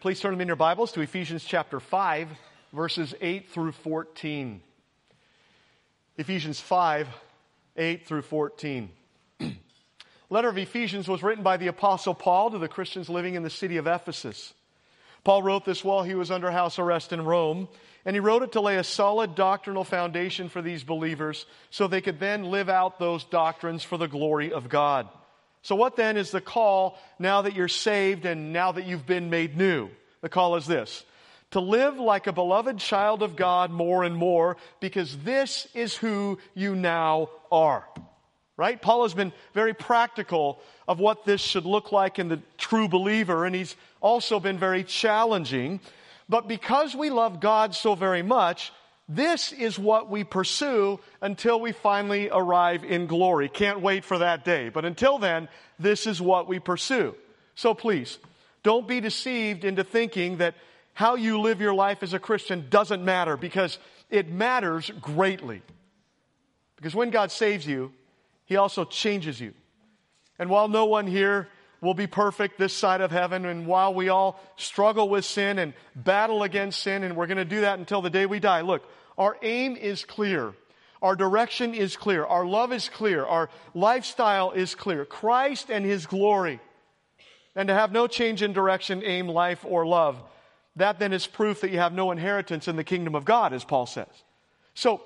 Please turn them in your Bibles to Ephesians chapter 5, verses 8 through 14. Ephesians 5, 8 through 14. Letter of Ephesians was written by the Apostle Paul to the Christians living in the city of Ephesus. Paul wrote this while he was under house arrest in Rome, and he wrote it to lay a solid doctrinal foundation for these believers so they could then live out those doctrines for the glory of God. So, what then is the call now that you're saved and now that you've been made new? The call is this to live like a beloved child of God more and more because this is who you now are. Right? Paul has been very practical of what this should look like in the true believer, and he's also been very challenging. But because we love God so very much, this is what we pursue until we finally arrive in glory. Can't wait for that day. But until then, this is what we pursue. So please, don't be deceived into thinking that how you live your life as a Christian doesn't matter because it matters greatly. Because when God saves you, He also changes you. And while no one here will be perfect this side of heaven. And while we all struggle with sin and battle against sin, and we're going to do that until the day we die, look, our aim is clear. Our direction is clear. Our love is clear. Our lifestyle is clear. Christ and His glory. And to have no change in direction, aim, life, or love. That then is proof that you have no inheritance in the kingdom of God, as Paul says. So,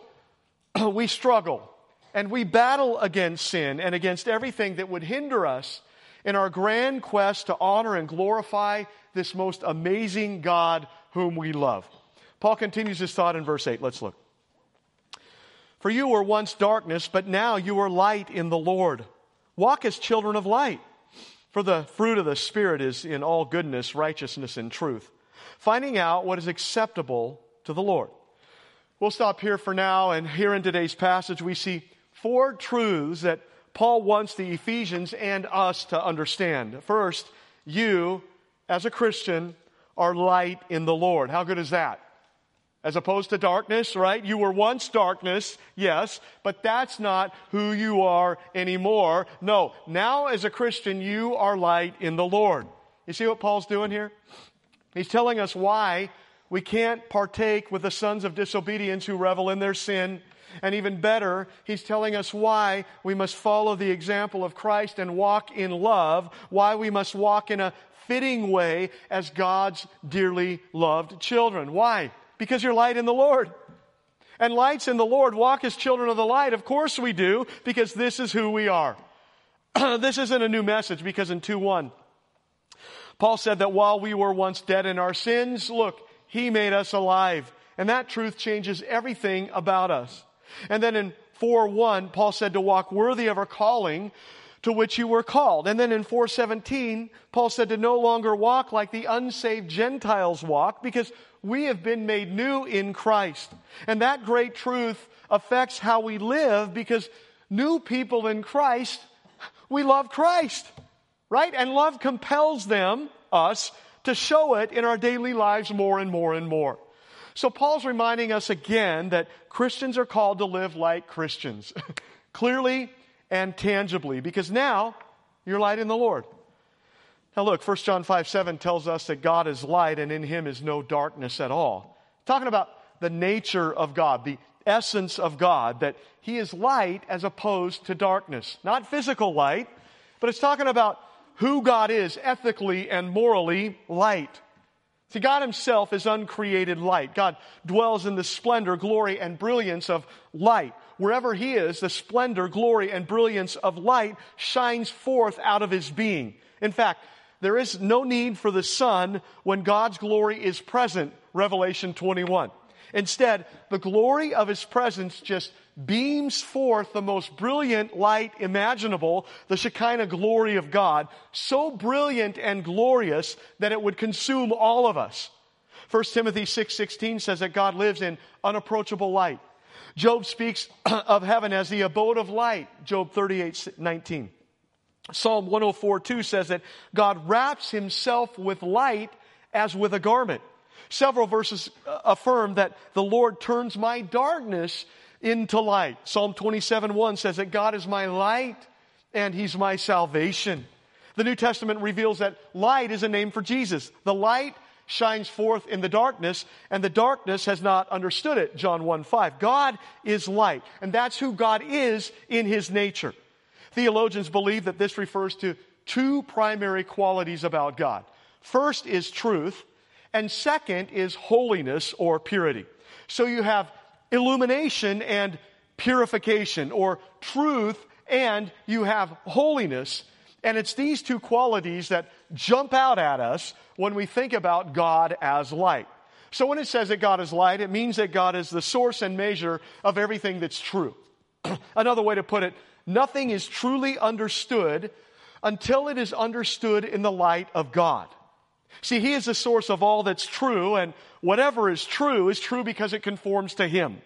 we struggle and we battle against sin and against everything that would hinder us in our grand quest to honor and glorify this most amazing God whom we love. Paul continues his thought in verse 8. Let's look. For you were once darkness, but now you are light in the Lord. Walk as children of light. For the fruit of the Spirit is in all goodness, righteousness, and truth, finding out what is acceptable to the Lord. We'll stop here for now, and here in today's passage, we see four truths that Paul wants the Ephesians and us to understand. First, you, as a Christian, are light in the Lord. How good is that? As opposed to darkness, right? You were once darkness, yes, but that's not who you are anymore. No, now as a Christian, you are light in the Lord. You see what Paul's doing here? He's telling us why we can't partake with the sons of disobedience who revel in their sin. And even better, he's telling us why we must follow the example of Christ and walk in love, why we must walk in a fitting way as God's dearly loved children. Why? Because you're light in the Lord. And lights in the Lord walk as children of the light. Of course we do, because this is who we are. this isn't a new message because in 2 1, Paul said that while we were once dead in our sins, look, he made us alive. And that truth changes everything about us. And then in 4 1, Paul said to walk worthy of our calling to which you were called. And then in 417, Paul said to no longer walk like the unsaved Gentiles walk because we have been made new in Christ. And that great truth affects how we live because new people in Christ, we love Christ, right? And love compels them, us, to show it in our daily lives more and more and more. So Paul's reminding us again that Christians are called to live like Christians, clearly and tangibly, because now you're light in the Lord. Now, look, 1 John 5 7 tells us that God is light and in him is no darkness at all. Talking about the nature of God, the essence of God, that he is light as opposed to darkness. Not physical light, but it's talking about who God is ethically and morally light. See, God Himself is uncreated light. God dwells in the splendor, glory, and brilliance of light. Wherever He is, the splendor, glory, and brilliance of light shines forth out of His being. In fact, there is no need for the sun when God's glory is present, Revelation 21. Instead, the glory of his presence just beams forth the most brilliant light imaginable, the Shekinah glory of God, so brilliant and glorious that it would consume all of us. 1 Timothy 6:16 says that God lives in unapproachable light. Job speaks of heaven as the abode of light, Job 38:19. Psalm 104 2 says that God wraps himself with light as with a garment. Several verses uh, affirm that the Lord turns my darkness into light. Psalm 27 1 says that God is my light and he's my salvation. The New Testament reveals that light is a name for Jesus. The light shines forth in the darkness, and the darkness has not understood it. John 1 5. God is light, and that's who God is in his nature. Theologians believe that this refers to two primary qualities about God. First is truth, and second is holiness or purity. So you have illumination and purification, or truth and you have holiness. And it's these two qualities that jump out at us when we think about God as light. So when it says that God is light, it means that God is the source and measure of everything that's true. Another way to put it, nothing is truly understood until it is understood in the light of God. See, He is the source of all that's true, and whatever is true is true because it conforms to Him.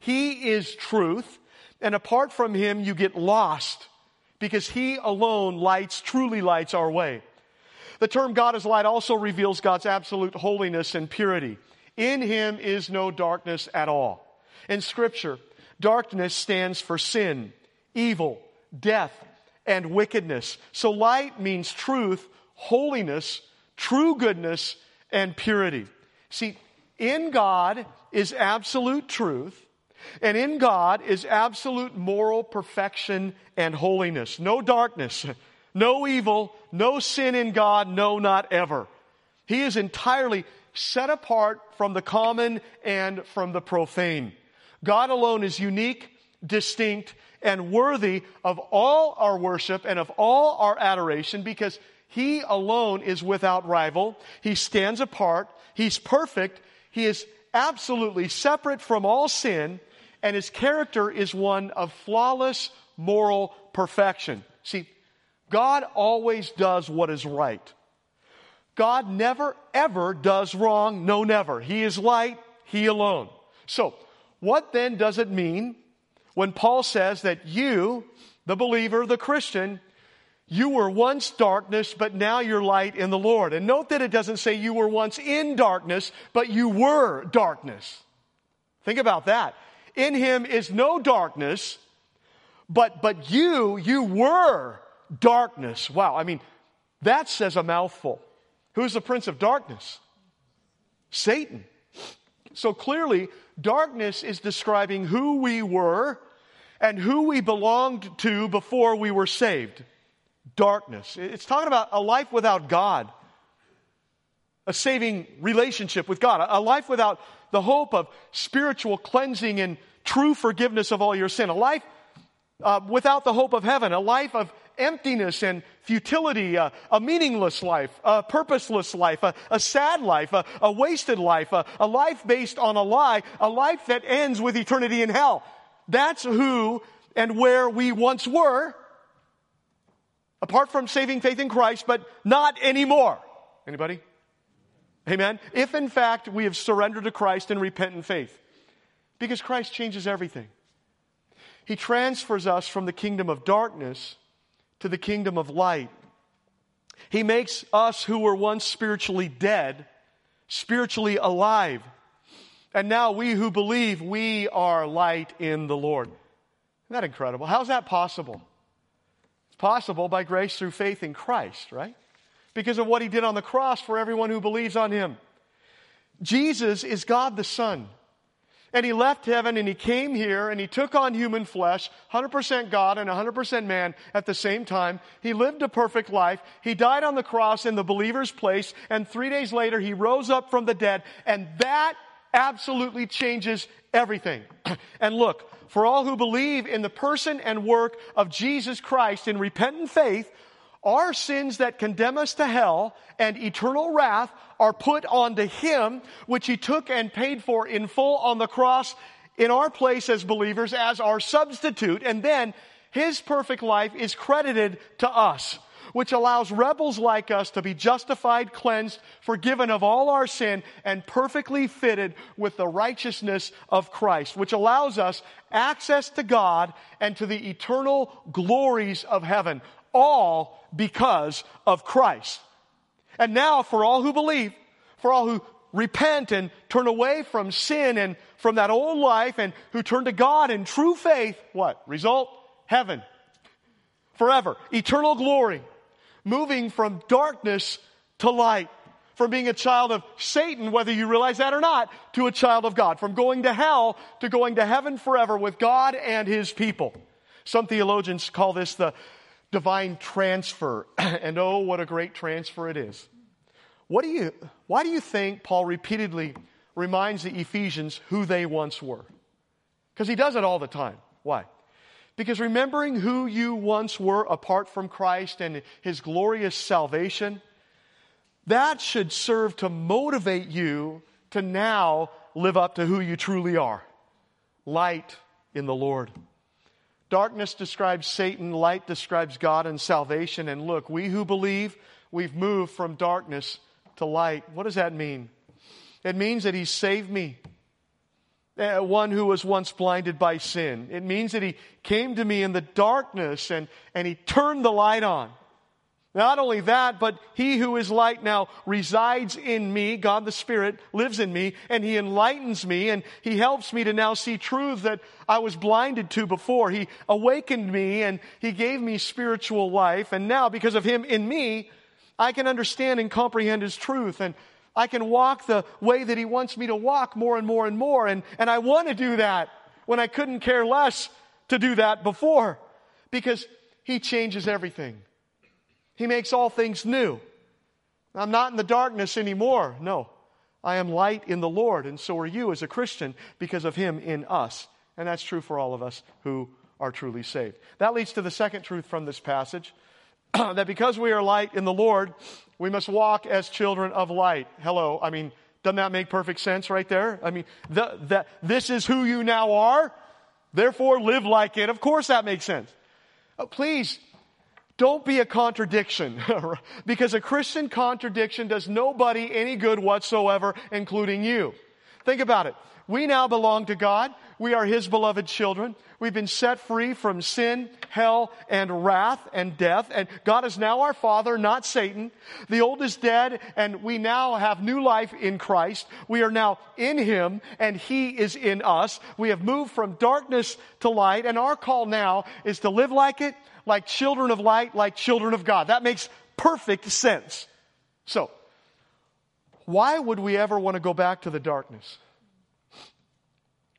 He is truth, and apart from Him, you get lost because He alone lights, truly lights our way. The term God is light also reveals God's absolute holiness and purity. In Him is no darkness at all. In Scripture, darkness stands for sin, evil, death, and wickedness. So light means truth, holiness, true goodness, and purity. See, in God is absolute truth, and in God is absolute moral perfection and holiness. No darkness, no evil, no sin in God, no, not ever. He is entirely set apart from the common and from the profane. God alone is unique, distinct, and worthy of all our worship and of all our adoration because He alone is without rival. He stands apart. He's perfect. He is absolutely separate from all sin and his character is one of flawless moral perfection. See, God always does what is right. God never, ever does wrong. No, never. He is light, He alone. So, what then does it mean when Paul says that you, the believer, the Christian, you were once darkness, but now you're light in the Lord? And note that it doesn't say you were once in darkness, but you were darkness. Think about that. In him is no darkness, but, but you, you were darkness. Wow. I mean, that says a mouthful. Who's the prince of darkness? Satan. So clearly, darkness is describing who we were and who we belonged to before we were saved. Darkness. It's talking about a life without God, a saving relationship with God, a life without the hope of spiritual cleansing and true forgiveness of all your sin, a life uh, without the hope of heaven, a life of emptiness and futility, uh, a meaningless life, a purposeless life, a, a sad life, a, a wasted life, a, a life based on a lie, a life that ends with eternity in hell. That's who and where we once were, apart from saving faith in Christ, but not anymore. Anybody? Amen. If in fact we have surrendered to Christ in repentant faith. Because Christ changes everything. He transfers us from the kingdom of darkness to the kingdom of light. He makes us who were once spiritually dead, spiritually alive. And now we who believe, we are light in the Lord. Isn't that incredible? How's that possible? It's possible by grace through faith in Christ, right? Because of what he did on the cross for everyone who believes on him. Jesus is God the Son. And he left heaven and he came here and he took on human flesh, 100% God and 100% man at the same time. He lived a perfect life. He died on the cross in the believer's place and three days later he rose up from the dead and that absolutely changes everything. and look, for all who believe in the person and work of Jesus Christ in repentant faith, our sins that condemn us to hell and eternal wrath are put onto Him, which He took and paid for in full on the cross in our place as believers as our substitute. And then His perfect life is credited to us, which allows rebels like us to be justified, cleansed, forgiven of all our sin, and perfectly fitted with the righteousness of Christ, which allows us access to God and to the eternal glories of heaven all because of Christ. And now, for all who believe, for all who repent and turn away from sin and from that old life and who turn to God in true faith, what? Result? Heaven. Forever. Eternal glory. Moving from darkness to light. from being a child of Satan, whether you realize that or not, to a child of God. From going to hell to going to heaven forever with God and his people. Some theologians call this the divine transfer. and oh, what a great transfer it is. What do you, why do you think Paul repeatedly reminds the Ephesians who they once were? Because he does it all the time. Why? Because remembering who you once were apart from Christ and his glorious salvation, that should serve to motivate you to now live up to who you truly are light in the Lord. Darkness describes Satan, light describes God and salvation. And look, we who believe, we've moved from darkness to light. What does that mean? It means that He saved me, uh, one who was once blinded by sin. It means that He came to me in the darkness and, and He turned the light on. Not only that, but he who is light now resides in me. God the Spirit lives in me and he enlightens me and he helps me to now see truths that I was blinded to before. He awakened me and he gave me spiritual life. And now because of him in me, I can understand and comprehend his truth and I can walk the way that he wants me to walk more and more and more. And, and I want to do that when I couldn't care less to do that before because he changes everything. He makes all things new. I'm not in the darkness anymore. No. I am light in the Lord, and so are you as a Christian because of Him in us. And that's true for all of us who are truly saved. That leads to the second truth from this passage that because we are light in the Lord, we must walk as children of light. Hello. I mean, doesn't that make perfect sense right there? I mean, the, the, this is who you now are. Therefore, live like it. Of course, that makes sense. Uh, please don't be a contradiction, because a Christian contradiction does nobody any good whatsoever, including you. Think about it. We now belong to God. We are His beloved children. We've been set free from sin, hell, and wrath and death. And God is now our Father, not Satan. The old is dead, and we now have new life in Christ. We are now in Him, and He is in us. We have moved from darkness to light, and our call now is to live like it, like children of light, like children of God. That makes perfect sense. So, why would we ever want to go back to the darkness?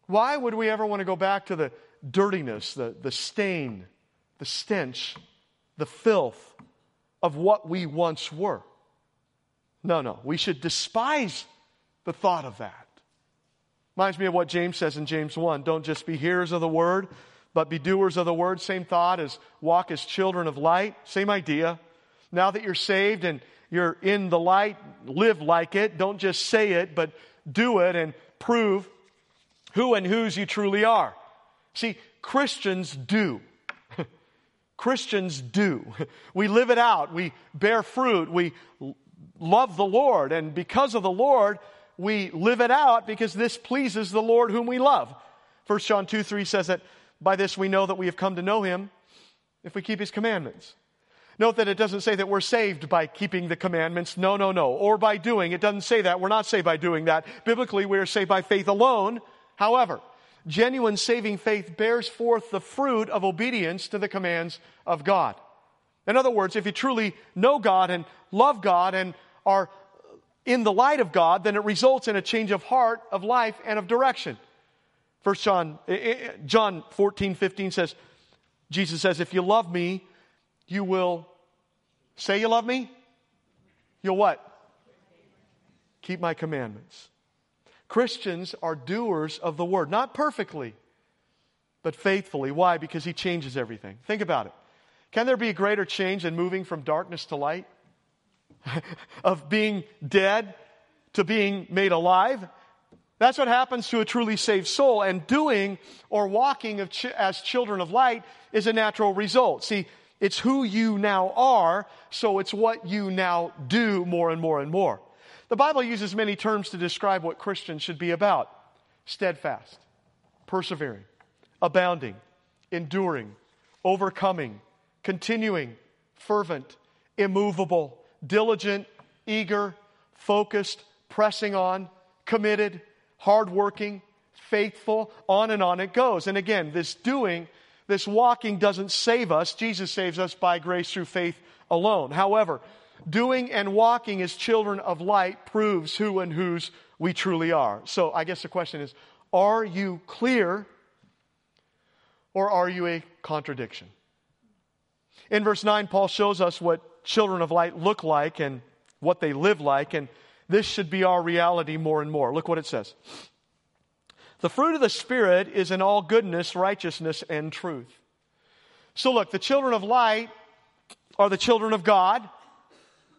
Why would we ever want to go back to the dirtiness, the, the stain, the stench, the filth of what we once were? No, no. We should despise the thought of that. Reminds me of what James says in James 1 don't just be hearers of the word, but be doers of the word. Same thought as walk as children of light. Same idea. Now that you're saved and you're in the light, live like it. Don't just say it, but do it and prove who and whose you truly are. See, Christians do. Christians do. We live it out. We bear fruit. We love the Lord. And because of the Lord, we live it out because this pleases the Lord whom we love. 1 John 2 3 says that by this we know that we have come to know him if we keep his commandments. Note that it doesn't say that we're saved by keeping the commandments. No, no, no. Or by doing. It doesn't say that. We're not saved by doing that. Biblically, we are saved by faith alone. However, genuine saving faith bears forth the fruit of obedience to the commands of God. In other words, if you truly know God and love God and are in the light of God, then it results in a change of heart, of life, and of direction. First John, eh, eh, eh, John 14, 15 says, Jesus says, if you love me, you will say you love me. You'll what? Keep my commandments. Christians are doers of the word, not perfectly, but faithfully. Why? Because he changes everything. Think about it. Can there be a greater change than moving from darkness to light? of being dead to being made alive? That's what happens to a truly saved soul. And doing or walking ch- as children of light is a natural result. See, it's who you now are, so it's what you now do more and more and more. The Bible uses many terms to describe what Christians should be about steadfast, persevering, abounding, enduring, overcoming, continuing, fervent, immovable, diligent, eager, focused, pressing on, committed, hardworking, faithful, on and on it goes. And again, this doing, this walking doesn't save us. Jesus saves us by grace through faith alone. However, doing and walking as children of light proves who and whose we truly are. So I guess the question is are you clear or are you a contradiction? In verse 9, Paul shows us what children of light look like and what they live like, and this should be our reality more and more. Look what it says. The fruit of the Spirit is in all goodness, righteousness, and truth. So, look, the children of light are the children of God,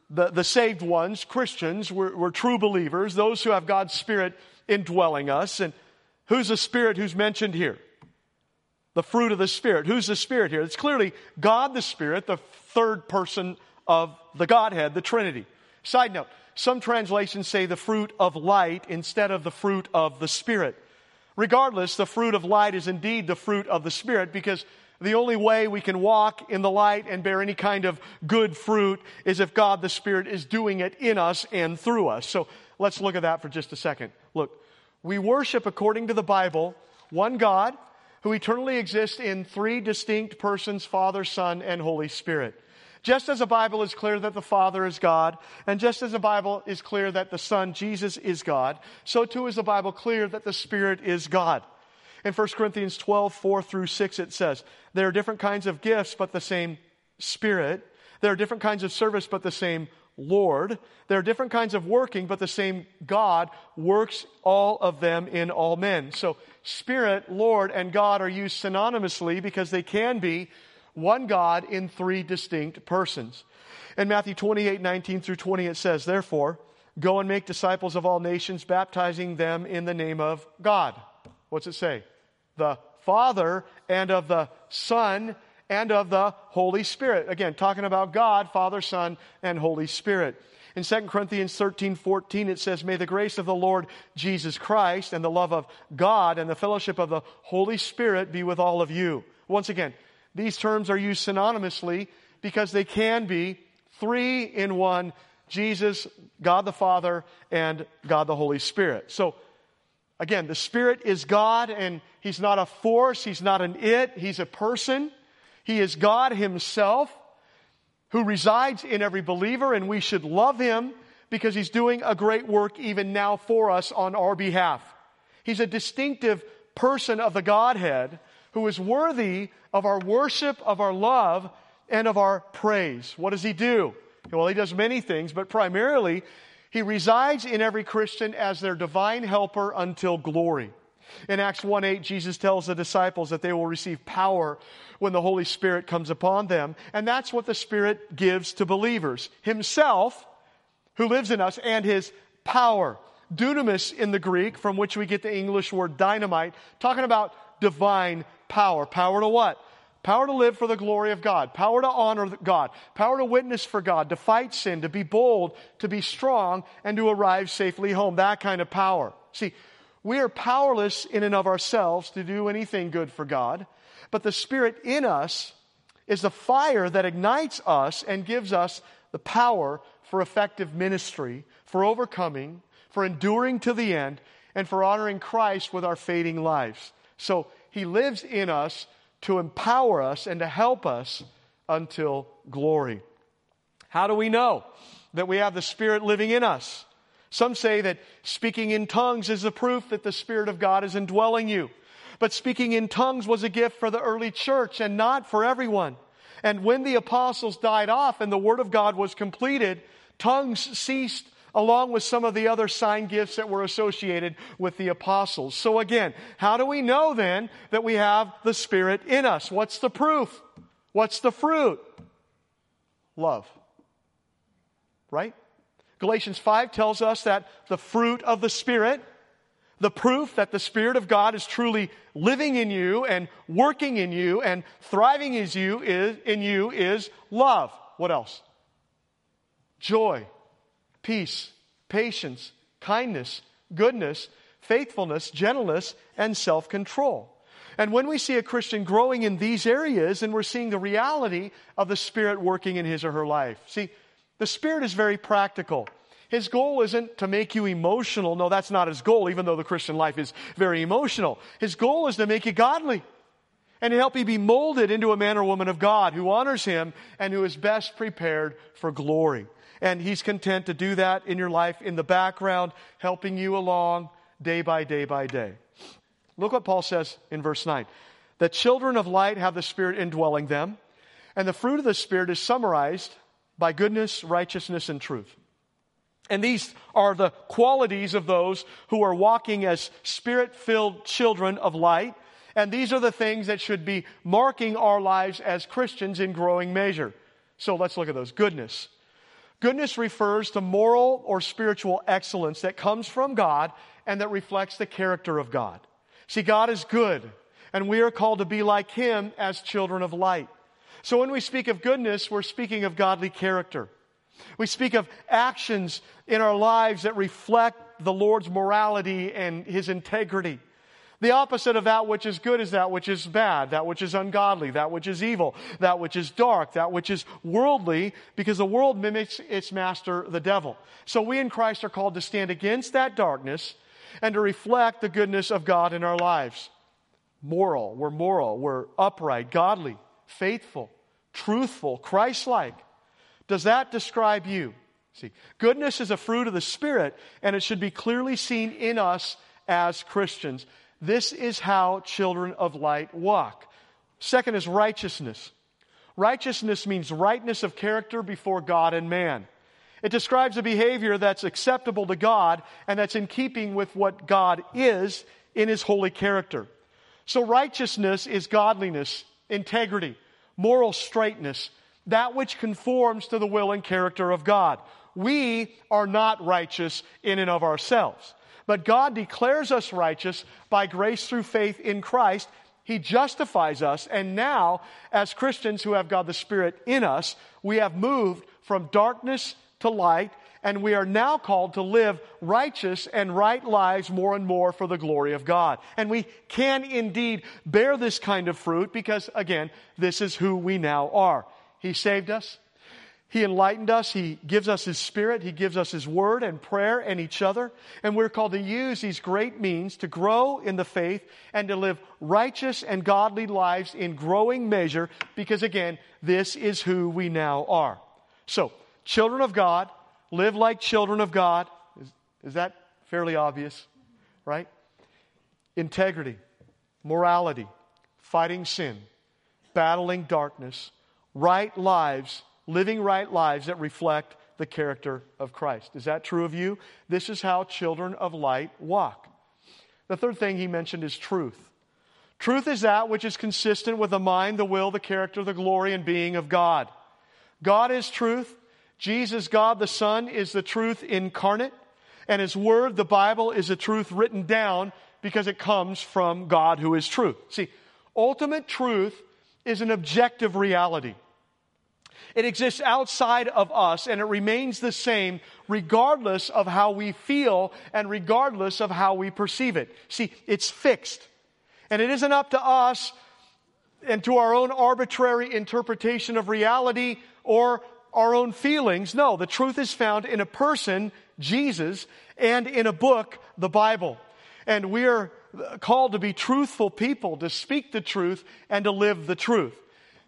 the, the saved ones, Christians. We're, we're true believers, those who have God's Spirit indwelling us. And who's the Spirit who's mentioned here? The fruit of the Spirit. Who's the Spirit here? It's clearly God the Spirit, the third person of the Godhead, the Trinity. Side note, some translations say the fruit of light instead of the fruit of the Spirit. Regardless, the fruit of light is indeed the fruit of the Spirit because the only way we can walk in the light and bear any kind of good fruit is if God the Spirit is doing it in us and through us. So let's look at that for just a second. Look, we worship according to the Bible one God who eternally exists in three distinct persons Father, Son, and Holy Spirit. Just as the Bible is clear that the Father is God, and just as the Bible is clear that the Son, Jesus, is God, so too is the Bible clear that the Spirit is God. In 1 Corinthians 12, 4 through 6, it says, There are different kinds of gifts, but the same Spirit. There are different kinds of service, but the same Lord. There are different kinds of working, but the same God works all of them in all men. So, Spirit, Lord, and God are used synonymously because they can be one God in three distinct persons. In Matthew 28, 19 through 20, it says, Therefore, go and make disciples of all nations, baptizing them in the name of God. What's it say? The Father and of the Son and of the Holy Spirit. Again, talking about God, Father, Son, and Holy Spirit. In 2 Corinthians 13, 14, it says, May the grace of the Lord Jesus Christ and the love of God and the fellowship of the Holy Spirit be with all of you. Once again, these terms are used synonymously because they can be three in one Jesus, God the Father, and God the Holy Spirit. So, again, the Spirit is God, and He's not a force, He's not an it, He's a person. He is God Himself who resides in every believer, and we should love Him because He's doing a great work even now for us on our behalf. He's a distinctive person of the Godhead who is worthy of our worship, of our love, and of our praise. What does he do? Well, he does many things, but primarily, he resides in every Christian as their divine helper until glory. In Acts 1 8, Jesus tells the disciples that they will receive power when the Holy Spirit comes upon them. And that's what the Spirit gives to believers Himself, who lives in us, and His power. Dunamis in the Greek, from which we get the English word dynamite, talking about divine power. Power to what? Power to live for the glory of God. Power to honor God. Power to witness for God. To fight sin. To be bold. To be strong. And to arrive safely home. That kind of power. See, we are powerless in and of ourselves to do anything good for God. But the Spirit in us is the fire that ignites us and gives us the power for effective ministry, for overcoming, for enduring to the end, and for honoring Christ with our fading lives. So he lives in us to empower us and to help us until glory. How do we know that we have the Spirit living in us? Some say that speaking in tongues is the proof that the Spirit of God is indwelling you. But speaking in tongues was a gift for the early church and not for everyone. And when the apostles died off and the Word of God was completed, tongues ceased along with some of the other sign gifts that were associated with the apostles. So again, how do we know then that we have the Spirit in us? What's the proof? What's the fruit? Love. Right? Galatians 5 tells us that the fruit of the Spirit, the proof that the Spirit of God is truly living in you and working in you and thriving in you is, in you is love. What else? Joy, peace, patience, kindness, goodness, faithfulness, gentleness, and self control. And when we see a Christian growing in these areas, and we're seeing the reality of the Spirit working in his or her life. See, the Spirit is very practical. His goal isn't to make you emotional. No, that's not his goal, even though the Christian life is very emotional. His goal is to make you godly and to help you be molded into a man or woman of God who honors him and who is best prepared for glory. And He's content to do that in your life in the background, helping you along day by day by day. Look what Paul says in verse 9. The children of light have the Spirit indwelling them, and the fruit of the Spirit is summarized by goodness, righteousness, and truth. And these are the qualities of those who are walking as spirit filled children of light. And these are the things that should be marking our lives as Christians in growing measure. So let's look at those. Goodness. Goodness refers to moral or spiritual excellence that comes from God and that reflects the character of God. See, God is good, and we are called to be like Him as children of light. So when we speak of goodness, we're speaking of godly character. We speak of actions in our lives that reflect the Lord's morality and His integrity. The opposite of that which is good is that which is bad, that which is ungodly, that which is evil, that which is dark, that which is worldly, because the world mimics its master, the devil. So we in Christ are called to stand against that darkness and to reflect the goodness of God in our lives. Moral, we're moral, we're upright, godly, faithful, truthful, Christ like. Does that describe you? See, goodness is a fruit of the Spirit, and it should be clearly seen in us as Christians. This is how children of light walk. Second is righteousness. Righteousness means rightness of character before God and man. It describes a behavior that's acceptable to God and that's in keeping with what God is in his holy character. So righteousness is godliness, integrity, moral straightness, that which conforms to the will and character of God. We are not righteous in and of ourselves. But God declares us righteous by grace through faith in Christ. He justifies us. And now, as Christians who have God the Spirit in us, we have moved from darkness to light, and we are now called to live righteous and right lives more and more for the glory of God. And we can indeed bear this kind of fruit because, again, this is who we now are. He saved us. He enlightened us. He gives us His Spirit. He gives us His Word and prayer and each other. And we're called to use these great means to grow in the faith and to live righteous and godly lives in growing measure because, again, this is who we now are. So, children of God, live like children of God. Is, is that fairly obvious? Right? Integrity, morality, fighting sin, battling darkness right lives, living right lives that reflect the character of Christ. Is that true of you? This is how children of light walk. The third thing he mentioned is truth. Truth is that which is consistent with the mind, the will, the character, the glory, and being of God. God is truth. Jesus, God the Son, is the truth incarnate. And His Word, the Bible, is the truth written down because it comes from God who is truth. See, ultimate truth is an objective reality. It exists outside of us and it remains the same regardless of how we feel and regardless of how we perceive it. See, it's fixed. And it isn't up to us and to our own arbitrary interpretation of reality or our own feelings. No, the truth is found in a person, Jesus, and in a book, the Bible. And we are called to be truthful people, to speak the truth and to live the truth.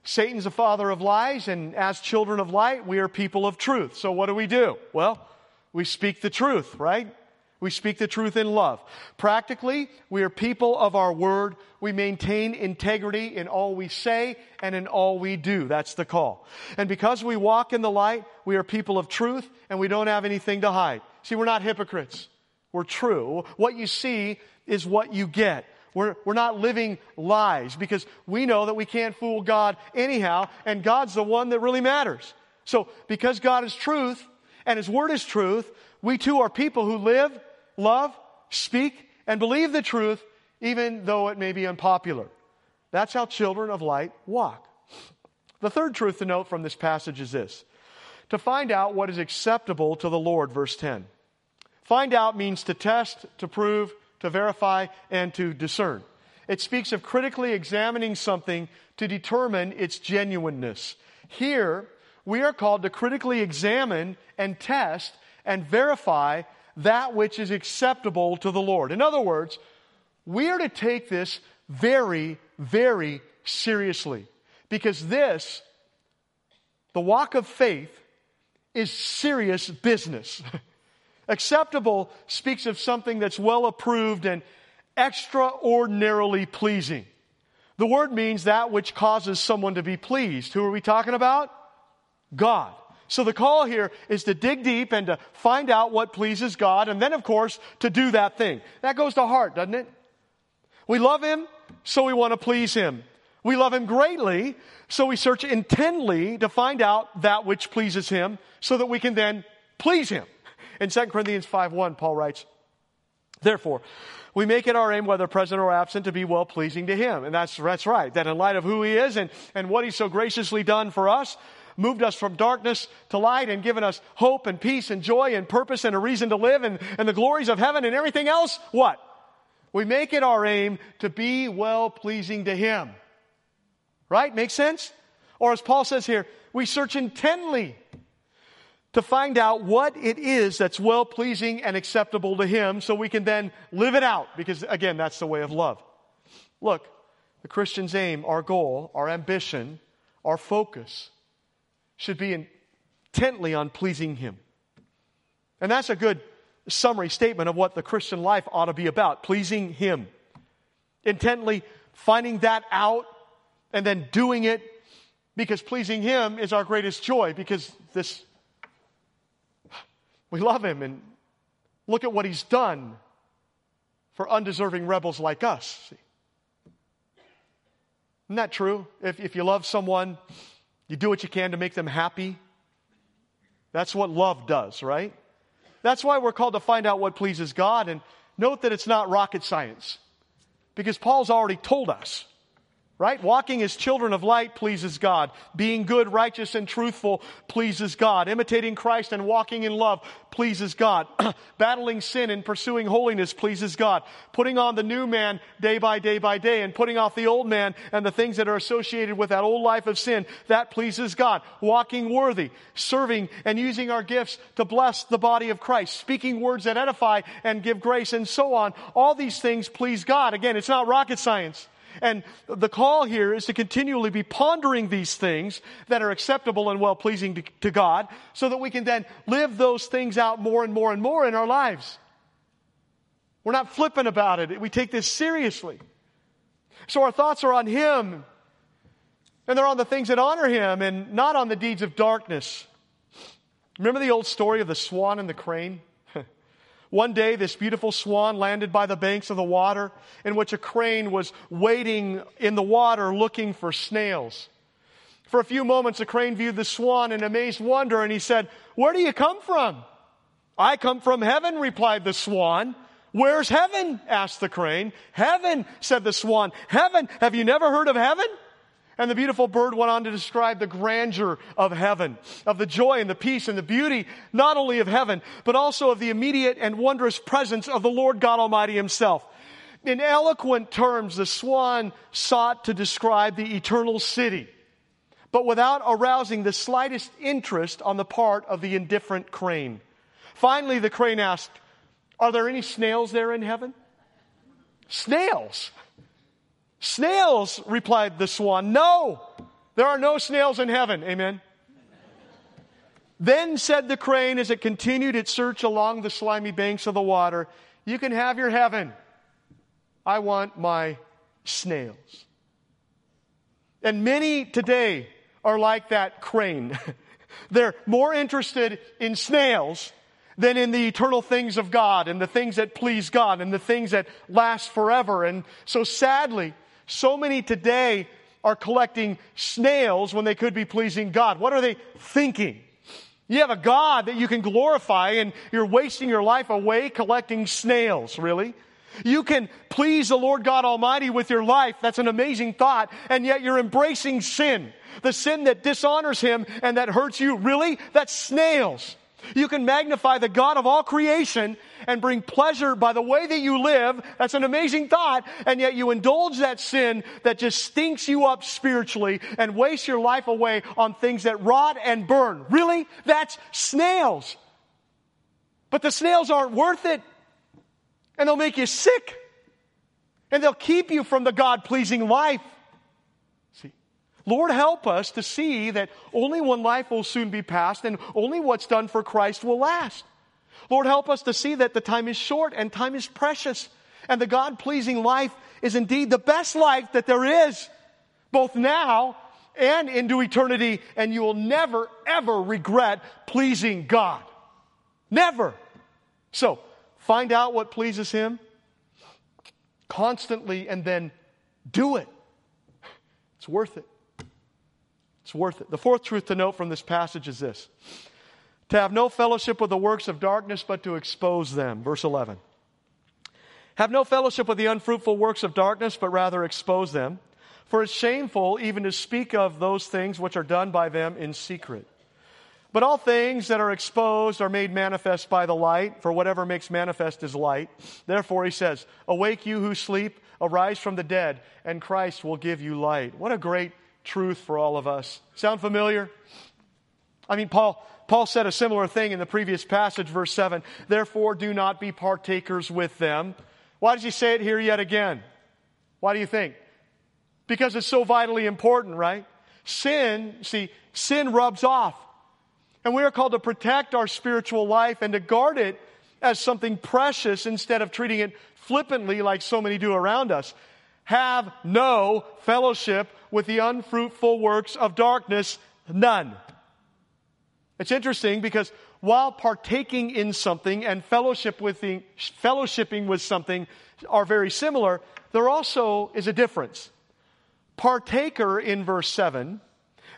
Satan's the father of lies, and as children of light, we are people of truth. So what do we do? Well, we speak the truth, right? We speak the truth in love. Practically, we are people of our word. We maintain integrity in all we say and in all we do. That's the call. And because we walk in the light, we are people of truth and we don't have anything to hide. See, we're not hypocrites. We're true. What you see is what you get. We're, we're not living lies because we know that we can't fool God anyhow, and God's the one that really matters. So, because God is truth and His Word is truth, we too are people who live, love, speak, and believe the truth, even though it may be unpopular. That's how children of light walk. The third truth to note from this passage is this to find out what is acceptable to the Lord, verse 10. Find out means to test, to prove, to verify, and to discern. It speaks of critically examining something to determine its genuineness. Here, we are called to critically examine and test and verify that which is acceptable to the Lord. In other words, we are to take this very, very seriously because this, the walk of faith, is serious business. Acceptable speaks of something that's well approved and extraordinarily pleasing. The word means that which causes someone to be pleased. Who are we talking about? God. So the call here is to dig deep and to find out what pleases God, and then, of course, to do that thing. That goes to heart, doesn't it? We love Him, so we want to please Him. We love Him greatly, so we search intently to find out that which pleases Him, so that we can then please Him. In 2 Corinthians 5 1, Paul writes, Therefore, we make it our aim, whether present or absent, to be well pleasing to Him. And that's, that's right. That in light of who He is and, and what He's so graciously done for us, moved us from darkness to light and given us hope and peace and joy and purpose and a reason to live and, and the glories of heaven and everything else, what? We make it our aim to be well pleasing to Him. Right? Makes sense? Or as Paul says here, we search intently to find out what it is that's well pleasing and acceptable to Him so we can then live it out because, again, that's the way of love. Look, the Christian's aim, our goal, our ambition, our focus should be intently on pleasing Him. And that's a good summary statement of what the Christian life ought to be about pleasing Him. Intently finding that out and then doing it because pleasing Him is our greatest joy because this, we love Him and look at what He's done for undeserving rebels like us. See? Isn't that true? If, if you love someone, you do what you can to make them happy. That's what love does, right? That's why we're called to find out what pleases God. And note that it's not rocket science, because Paul's already told us right? Walking as children of light pleases God. Being good, righteous, and truthful pleases God. Imitating Christ and walking in love pleases God. Battling sin and pursuing holiness pleases God. Putting on the new man day by day by day and putting off the old man and the things that are associated with that old life of sin, that pleases God. Walking worthy, serving and using our gifts to bless the body of Christ, speaking words that edify and give grace and so on. All these things please God. Again, it's not rocket science. And the call here is to continually be pondering these things that are acceptable and well pleasing to, God so that we can then live those things out more and more and more in our lives. We're not flippant about it. We take this seriously. So our thoughts are on Him and they're on the things that honor Him and not on the deeds of darkness. Remember the old story of the swan and the crane? One day, this beautiful swan landed by the banks of the water, in which a crane was waiting in the water looking for snails. For a few moments, the crane viewed the swan in amazed wonder, and he said, Where do you come from? I come from heaven, replied the swan. Where's heaven? asked the crane. Heaven, said the swan. Heaven? Have you never heard of heaven? And the beautiful bird went on to describe the grandeur of heaven, of the joy and the peace and the beauty, not only of heaven, but also of the immediate and wondrous presence of the Lord God Almighty Himself. In eloquent terms, the swan sought to describe the eternal city, but without arousing the slightest interest on the part of the indifferent crane. Finally, the crane asked, Are there any snails there in heaven? Snails? Snails, replied the swan. No, there are no snails in heaven. Amen. Then said the crane as it continued its search along the slimy banks of the water, You can have your heaven. I want my snails. And many today are like that crane. They're more interested in snails than in the eternal things of God and the things that please God and the things that last forever. And so sadly, so many today are collecting snails when they could be pleasing God. What are they thinking? You have a God that you can glorify and you're wasting your life away collecting snails, really? You can please the Lord God Almighty with your life. That's an amazing thought. And yet you're embracing sin. The sin that dishonors Him and that hurts you. Really? That's snails. You can magnify the God of all creation and bring pleasure by the way that you live. That's an amazing thought. And yet you indulge that sin that just stinks you up spiritually and wastes your life away on things that rot and burn. Really? That's snails. But the snails aren't worth it. And they'll make you sick. And they'll keep you from the God pleasing life. Lord, help us to see that only one life will soon be passed and only what's done for Christ will last. Lord, help us to see that the time is short and time is precious and the God pleasing life is indeed the best life that there is, both now and into eternity, and you will never, ever regret pleasing God. Never. So, find out what pleases Him constantly and then do it. It's worth it. It's worth it. The fourth truth to note from this passage is this to have no fellowship with the works of darkness, but to expose them. Verse 11. Have no fellowship with the unfruitful works of darkness, but rather expose them. For it's shameful even to speak of those things which are done by them in secret. But all things that are exposed are made manifest by the light, for whatever makes manifest is light. Therefore, he says, Awake you who sleep, arise from the dead, and Christ will give you light. What a great truth for all of us. Sound familiar? I mean, Paul, Paul said a similar thing in the previous passage, verse 7. Therefore, do not be partakers with them. Why does he say it here yet again? Why do you think? Because it's so vitally important, right? Sin, see, sin rubs off. And we are called to protect our spiritual life and to guard it as something precious instead of treating it flippantly like so many do around us. Have no fellowship with the unfruitful works of darkness, none. It's interesting because while partaking in something and fellowship with the, fellowshipping with something are very similar, there also is a difference. Partaker in verse 7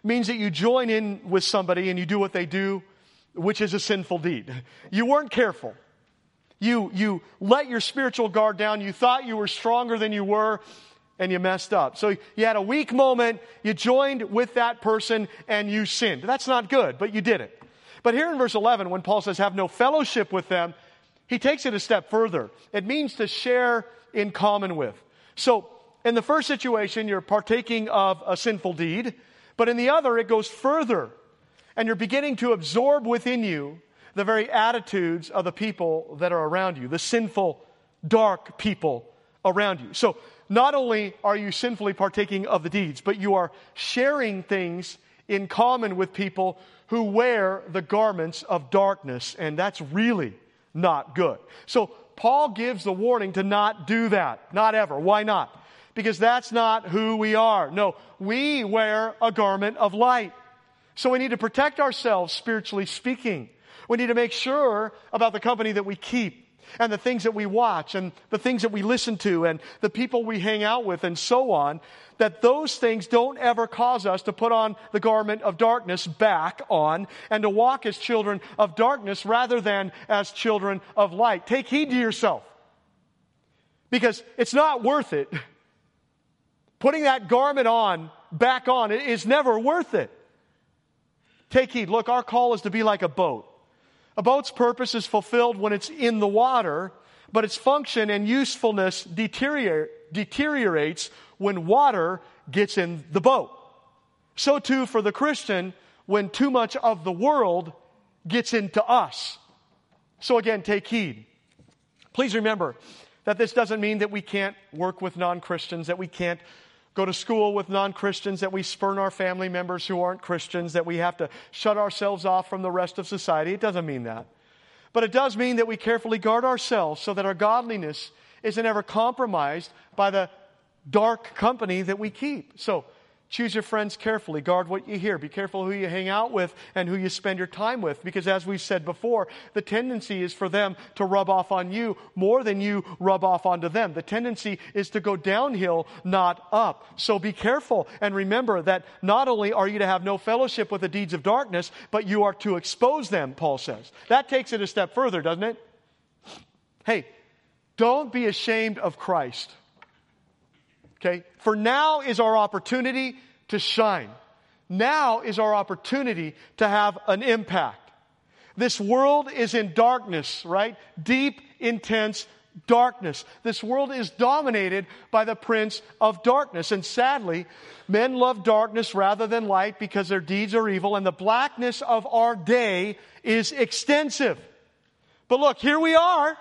means that you join in with somebody and you do what they do, which is a sinful deed. You weren't careful. You, you let your spiritual guard down. You thought you were stronger than you were and you messed up. So you had a weak moment. You joined with that person and you sinned. That's not good, but you did it. But here in verse 11, when Paul says, have no fellowship with them, he takes it a step further. It means to share in common with. So, in the first situation, you're partaking of a sinful deed, but in the other, it goes further. And you're beginning to absorb within you the very attitudes of the people that are around you, the sinful, dark people around you. So, not only are you sinfully partaking of the deeds, but you are sharing things in common with people who wear the garments of darkness, and that's really not good. So Paul gives the warning to not do that. Not ever. Why not? Because that's not who we are. No, we wear a garment of light. So we need to protect ourselves spiritually speaking. We need to make sure about the company that we keep and the things that we watch and the things that we listen to and the people we hang out with and so on, that those things don't ever cause us to put on the garment of darkness back on and to walk as children of darkness rather than as children of light. Take heed to yourself because it's not worth it. Putting that garment on, back on, is never worth it. Take heed. Look, our call is to be like a boat. A boat's purpose is fulfilled when it's in the water, but its function and usefulness deteriorates when water gets in the boat. So too for the Christian when too much of the world gets into us. So again, take heed. Please remember that this doesn't mean that we can't work with non Christians, that we can't go to school with non Christians, that we spurn our family members who aren't Christians, that we have to shut ourselves off from the rest of society. It doesn't mean that. But it does mean that we carefully guard ourselves so that our godliness isn't ever compromised by the dark company that we keep. So, Choose your friends carefully. Guard what you hear. Be careful who you hang out with and who you spend your time with. Because as we've said before, the tendency is for them to rub off on you more than you rub off onto them. The tendency is to go downhill, not up. So be careful and remember that not only are you to have no fellowship with the deeds of darkness, but you are to expose them, Paul says. That takes it a step further, doesn't it? Hey, don't be ashamed of Christ. Okay? For now is our opportunity to shine. Now is our opportunity to have an impact. This world is in darkness, right? Deep, intense darkness. This world is dominated by the prince of darkness. And sadly, men love darkness rather than light because their deeds are evil, and the blackness of our day is extensive. But look, here we are,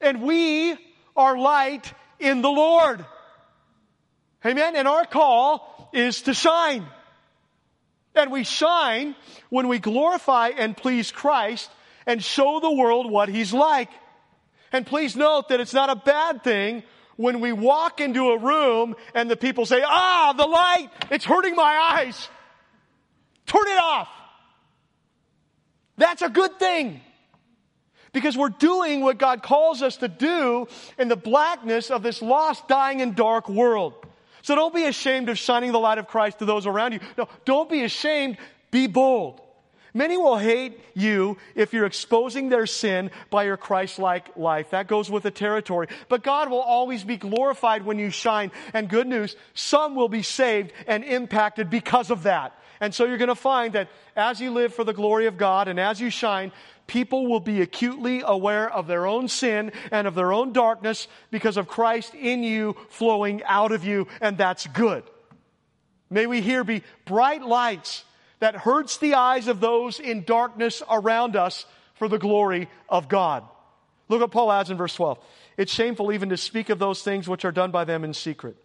and we are light in the Lord. Amen. And our call is to shine. And we shine when we glorify and please Christ and show the world what He's like. And please note that it's not a bad thing when we walk into a room and the people say, ah, the light, it's hurting my eyes. Turn it off. That's a good thing. Because we're doing what God calls us to do in the blackness of this lost, dying, and dark world. So don't be ashamed of shining the light of Christ to those around you. No, don't be ashamed. Be bold. Many will hate you if you're exposing their sin by your Christ like life. That goes with the territory. But God will always be glorified when you shine. And good news, some will be saved and impacted because of that. And so you're going to find that as you live for the glory of God and as you shine, people will be acutely aware of their own sin and of their own darkness because of Christ in you flowing out of you, and that's good. May we here be bright lights that hurts the eyes of those in darkness around us for the glory of God. Look what Paul adds in verse 12. It's shameful even to speak of those things which are done by them in secret.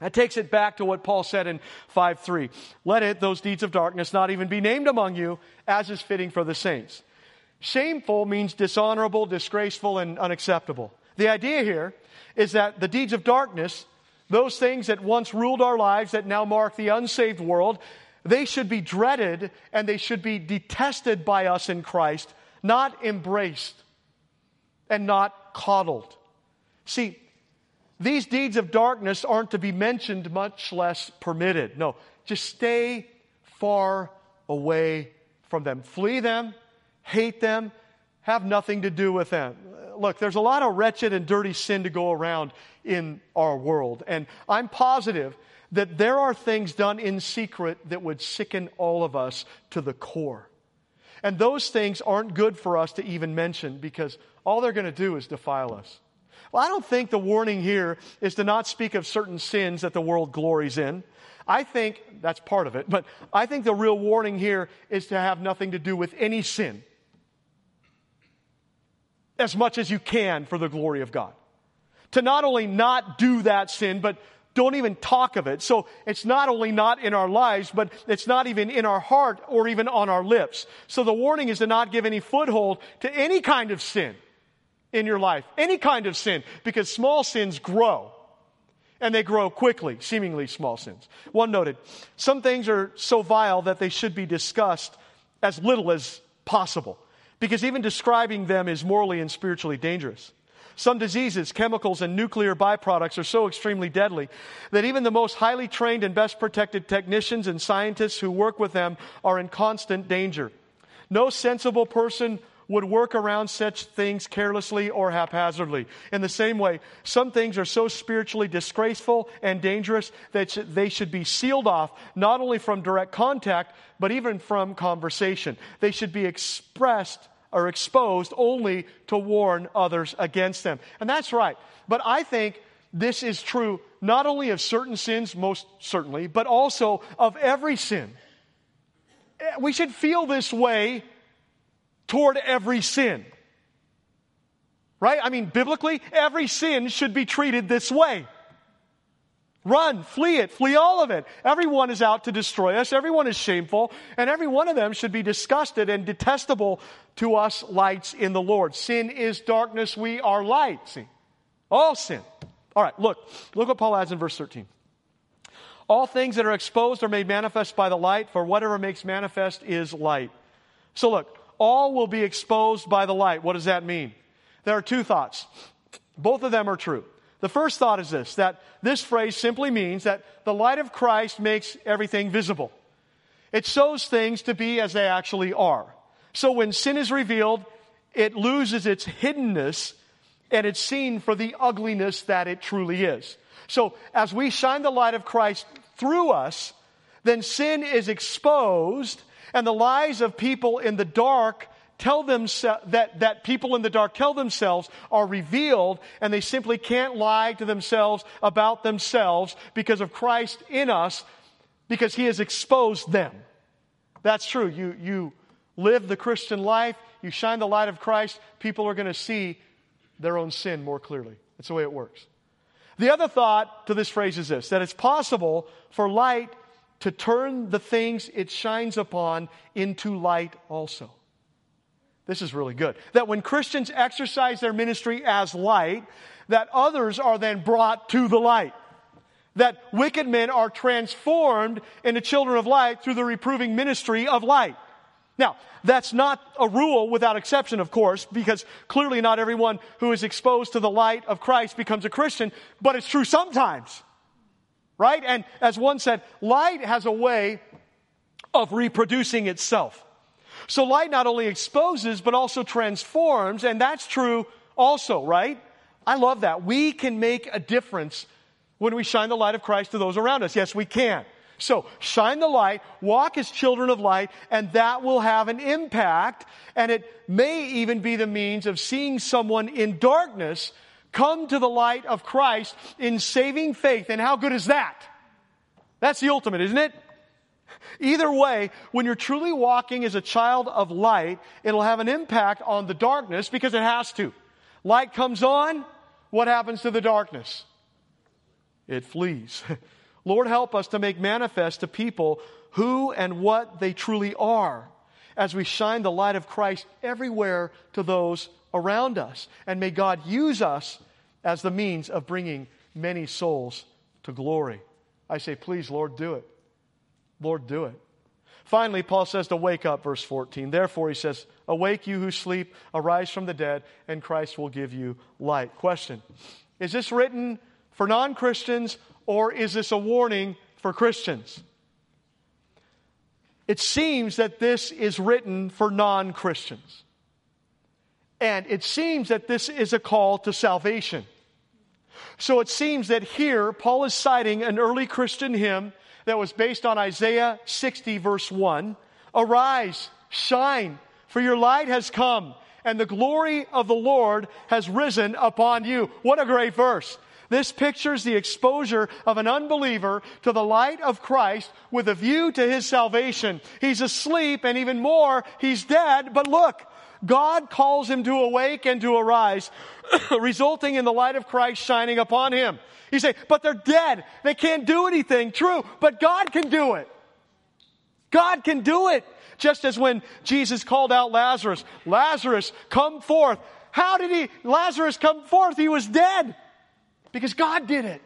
That takes it back to what Paul said in 5 3. Let it, those deeds of darkness, not even be named among you, as is fitting for the saints. Shameful means dishonorable, disgraceful, and unacceptable. The idea here is that the deeds of darkness, those things that once ruled our lives that now mark the unsaved world, they should be dreaded and they should be detested by us in Christ, not embraced and not coddled. See, these deeds of darkness aren't to be mentioned, much less permitted. No, just stay far away from them. Flee them, hate them, have nothing to do with them. Look, there's a lot of wretched and dirty sin to go around in our world. And I'm positive that there are things done in secret that would sicken all of us to the core. And those things aren't good for us to even mention because all they're going to do is defile us. Well, I don't think the warning here is to not speak of certain sins that the world glories in. I think that's part of it, but I think the real warning here is to have nothing to do with any sin as much as you can for the glory of God. To not only not do that sin, but don't even talk of it. So it's not only not in our lives, but it's not even in our heart or even on our lips. So the warning is to not give any foothold to any kind of sin in your life. Any kind of sin. Because small sins grow. And they grow quickly, seemingly small sins. One noted, some things are so vile that they should be discussed as little as possible. Because even describing them is morally and spiritually dangerous. Some diseases, chemicals, and nuclear byproducts are so extremely deadly that even the most highly trained and best protected technicians and scientists who work with them are in constant danger. No sensible person would work around such things carelessly or haphazardly. In the same way, some things are so spiritually disgraceful and dangerous that they should be sealed off, not only from direct contact, but even from conversation. They should be expressed or exposed only to warn others against them. And that's right. But I think this is true not only of certain sins, most certainly, but also of every sin. Eh, we should feel this way toward every sin. Right? I mean, biblically, every sin should be treated this way. Run, flee it, flee all of it. Everyone is out to destroy us. Everyone is shameful. And every one of them should be disgusted and detestable to us lights in the Lord. Sin is darkness. We are light. See? All sin. All right, look. Look what Paul adds in verse 13. All things that are exposed are made manifest by the light, for whatever makes manifest is light. So look, all will be exposed by the light. What does that mean? There are two thoughts. Both of them are true. The first thought is this that this phrase simply means that the light of Christ makes everything visible. It shows things to be as they actually are. So when sin is revealed, it loses its hiddenness and it's seen for the ugliness that it truly is. So as we shine the light of Christ through us, then sin is exposed and the lies of people in the dark tell themselves that, that people in the dark tell themselves are revealed and they simply can't lie to themselves about themselves because of Christ in us because he has exposed them. That's true. You, you live the Christian life, you shine the light of Christ, people are going to see their own sin more clearly. That's the way it works. The other thought to this phrase is this that it's possible for light to turn the things it shines upon into light also. This is really good. That when Christians exercise their ministry as light, that others are then brought to the light. That wicked men are transformed into children of light through the reproving ministry of light. Now, that's not a rule without exception, of course, because clearly not everyone who is exposed to the light of Christ becomes a Christian, but it's true sometimes. Right? And as one said, light has a way of reproducing itself. So light not only exposes, but also transforms, and that's true also, right? I love that. We can make a difference when we shine the light of Christ to those around us. Yes, we can. So shine the light, walk as children of light, and that will have an impact. And it may even be the means of seeing someone in darkness come to the light of Christ in saving faith. And how good is that? That's the ultimate, isn't it? Either way, when you're truly walking as a child of light, it'll have an impact on the darkness because it has to. Light comes on, what happens to the darkness? It flees. Lord, help us to make manifest to people who and what they truly are as we shine the light of Christ everywhere to those around us. And may God use us as the means of bringing many souls to glory. I say, please, Lord, do it. Lord, do it. Finally, Paul says to wake up, verse 14. Therefore, he says, Awake, you who sleep, arise from the dead, and Christ will give you light. Question Is this written for non Christians or is this a warning for Christians? It seems that this is written for non Christians. And it seems that this is a call to salvation. So it seems that here Paul is citing an early Christian hymn that was based on Isaiah 60, verse 1. Arise, shine, for your light has come, and the glory of the Lord has risen upon you. What a great verse. This pictures the exposure of an unbeliever to the light of Christ with a view to his salvation. He's asleep and even more, he's dead, but look, God calls him to awake and to arise, resulting in the light of Christ shining upon him. You say, but they're dead. They can't do anything. True, but God can do it. God can do it. Just as when Jesus called out Lazarus, Lazarus, come forth. How did he, Lazarus come forth? He was dead because God did it.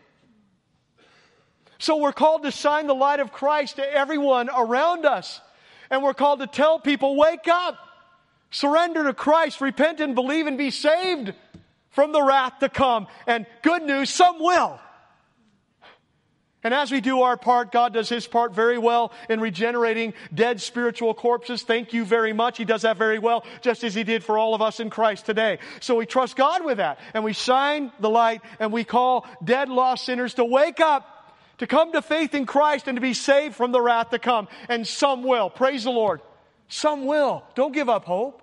So we're called to shine the light of Christ to everyone around us. And we're called to tell people, wake up, surrender to Christ, repent and believe and be saved from the wrath to come. And good news, some will. And as we do our part, God does His part very well in regenerating dead spiritual corpses. Thank you very much. He does that very well, just as He did for all of us in Christ today. So we trust God with that. And we shine the light and we call dead, lost sinners to wake up, to come to faith in Christ and to be saved from the wrath to come. And some will. Praise the Lord. Some will. Don't give up hope.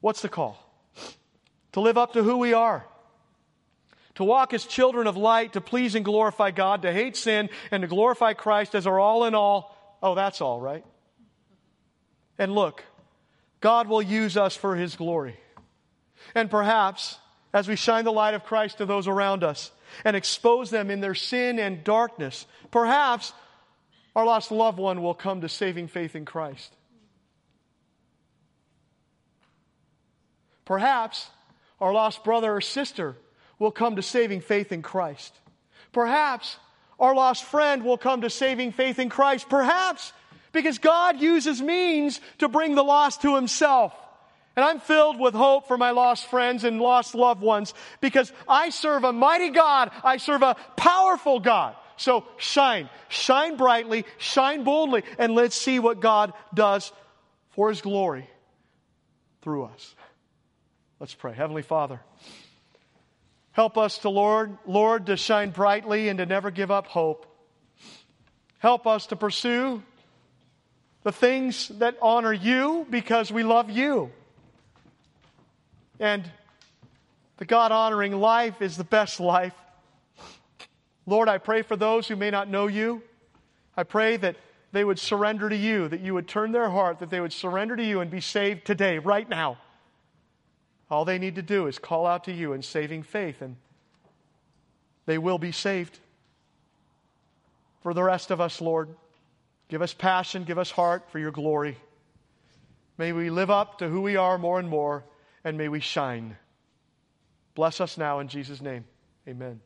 What's the call? To live up to who we are to walk as children of light, to please and glorify God, to hate sin, and to glorify Christ as our all in all. Oh, that's all, right? And look, God will use us for His glory. And perhaps, as we shine the light of Christ to those around us and expose them in their sin and darkness, perhaps our lost loved one will come to saving faith in Christ. Perhaps our lost brother or sister will come to saving faith in Christ. Perhaps our lost friend will come to saving faith in Christ. Perhaps because God uses means to bring the lost to himself. And I'm filled with hope for my lost friends and lost loved ones because I serve a mighty God. I serve a powerful God. So shine, shine brightly, shine boldly, and let's see what God does for his glory through us. Let's pray. Heavenly Father, Help us to Lord, Lord, to shine brightly and to never give up hope. Help us to pursue the things that honor you because we love you. And the God honoring life is the best life. Lord, I pray for those who may not know you. I pray that they would surrender to you, that you would turn their heart, that they would surrender to you and be saved today, right now. All they need to do is call out to you in saving faith, and they will be saved. For the rest of us, Lord, give us passion, give us heart for your glory. May we live up to who we are more and more, and may we shine. Bless us now in Jesus' name. Amen.